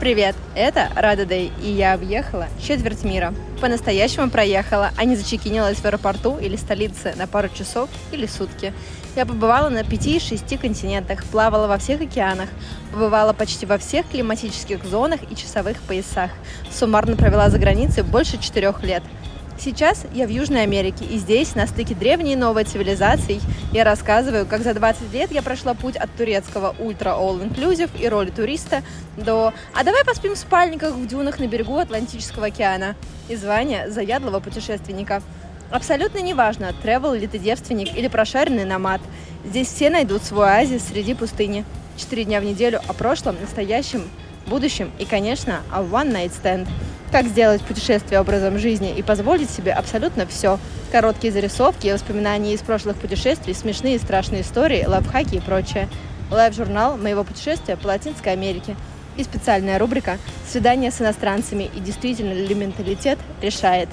Привет, это Рада Дэй, и я объехала четверть мира. По-настоящему проехала, а не зачекинилась в аэропорту или столице на пару часов или сутки. Я побывала на пяти-шести континентах, плавала во всех океанах, побывала почти во всех климатических зонах и часовых поясах. Суммарно провела за границей больше четырех лет – Сейчас я в Южной Америке, и здесь, на стыке древней и новой цивилизаций, я рассказываю, как за 20 лет я прошла путь от турецкого ультра all inclusive и роли туриста до «А давай поспим в спальниках в дюнах на берегу Атлантического океана» и звания заядлого путешественника. Абсолютно неважно, тревел ли ты девственник или прошаренный намат. Здесь все найдут свой оазис среди пустыни. Четыре дня в неделю о прошлом, настоящем, будущем и, конечно, о one night stand – как сделать путешествие образом жизни и позволить себе абсолютно все. Короткие зарисовки, воспоминания из прошлых путешествий, смешные и страшные истории, лайфхаки и прочее. Лайв-журнал моего путешествия по Латинской Америке. И специальная рубрика «Свидание с иностранцами» и действительно ли менталитет решает.